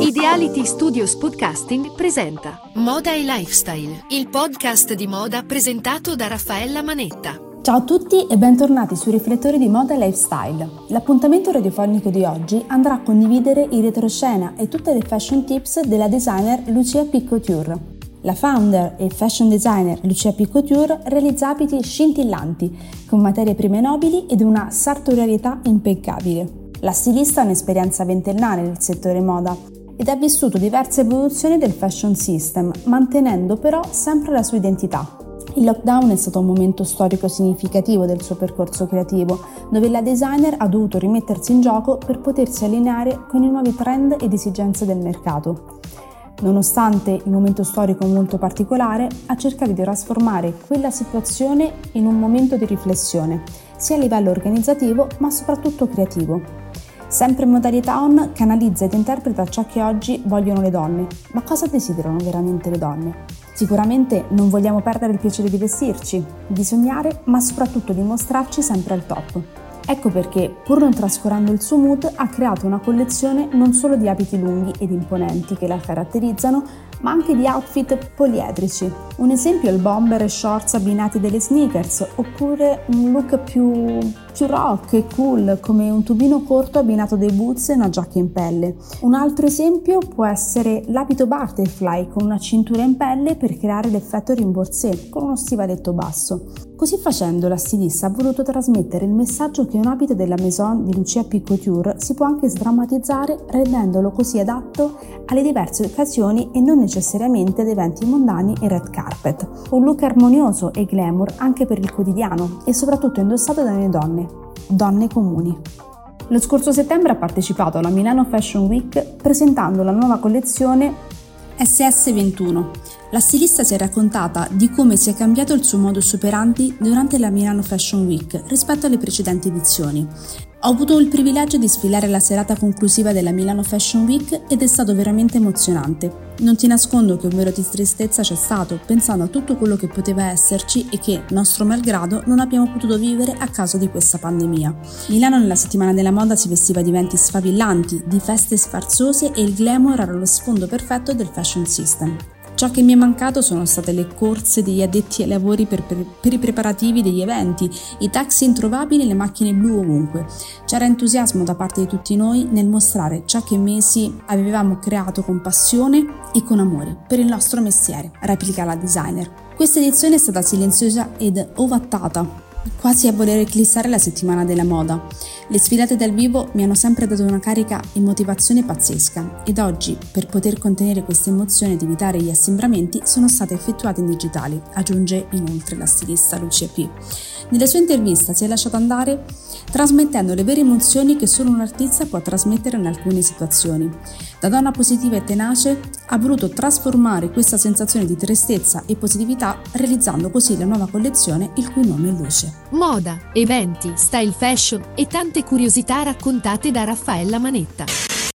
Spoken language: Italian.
Ideality Studios Podcasting presenta Moda e Lifestyle, il podcast di moda presentato da Raffaella Manetta. Ciao a tutti e bentornati sui riflettori di moda e lifestyle. L'appuntamento radiofonico di oggi andrà a condividere in retroscena e tutte le fashion tips della designer Lucia Piccouture. La founder e fashion designer Lucia Piccouture realizza abiti scintillanti, con materie prime nobili ed una sartorialità impeccabile. La stilista ha un'esperienza ventennale nel settore moda ed ha vissuto diverse evoluzioni del fashion system, mantenendo però sempre la sua identità. Il lockdown è stato un momento storico significativo del suo percorso creativo, dove la designer ha dovuto rimettersi in gioco per potersi allineare con i nuovi trend ed esigenze del mercato. Nonostante il momento storico molto particolare, ha cercato di trasformare quella situazione in un momento di riflessione, sia a livello organizzativo ma soprattutto creativo. Sempre in modalità on, canalizza ed interpreta ciò che oggi vogliono le donne. Ma cosa desiderano veramente le donne? Sicuramente non vogliamo perdere il piacere di vestirci, di sognare, ma soprattutto di mostrarci sempre al top. Ecco perché, pur non trascurando il suo mood, ha creato una collezione non solo di abiti lunghi ed imponenti che la caratterizzano, ma anche di outfit poliedrici. Un esempio è il bomber e shorts abbinati delle sneakers, oppure un look più, più rock e cool come un tubino corto abbinato dei boots e una giacca in pelle. Un altro esempio può essere l'abito butterfly con una cintura in pelle per creare l'effetto rimborsé con uno stivaletto basso. Così facendo la stilista ha voluto trasmettere il messaggio che un abito della Maison di Lucia Picoture si può anche sdrammatizzare rendendolo così adatto alle diverse occasioni e non necessariamente ad eventi mondani e red carpet. Un look armonioso e glamour anche per il quotidiano e soprattutto indossato dalle donne, donne comuni. Lo scorso settembre ha partecipato alla Milano Fashion Week presentando la nuova collezione SS21. La stilista si è raccontata di come si è cambiato il suo modus operandi durante la Milano Fashion Week rispetto alle precedenti edizioni. Ho avuto il privilegio di sfilare la serata conclusiva della Milano Fashion Week ed è stato veramente emozionante. Non ti nascondo che un vero di tristezza c'è stato, pensando a tutto quello che poteva esserci e che, nostro malgrado, non abbiamo potuto vivere a causa di questa pandemia. Milano nella settimana della moda si vestiva di eventi sfavillanti, di feste sfarzose e il glamour era lo sfondo perfetto del fashion system. Ciò che mi è mancato sono state le corse degli addetti ai lavori per, per, per, i preparativi degli eventi, i taxi introvabili e le macchine blu ovunque. C'era entusiasmo da parte di tutti noi nel mostrare ciò che mesi avevamo creato con passione e con amore per il nostro mestiere, replica la designer. Questa edizione è stata silenziosa ed ovattata quasi a voler eclissare la settimana della moda. Le sfilate dal vivo mi hanno sempre dato una carica e motivazione pazzesca ed oggi, per poter contenere queste emozioni ed evitare gli assembramenti, sono state effettuate in digitale, aggiunge inoltre la stilista Lucia P. Nella sua intervista si è lasciata andare trasmettendo le vere emozioni che solo un artista può trasmettere in alcune situazioni. Da donna positiva e tenace ha voluto trasformare questa sensazione di tristezza e positività realizzando così la nuova collezione il cui nome è Luce. Moda, eventi, style fashion e tante curiosità raccontate da Raffaella Manetta.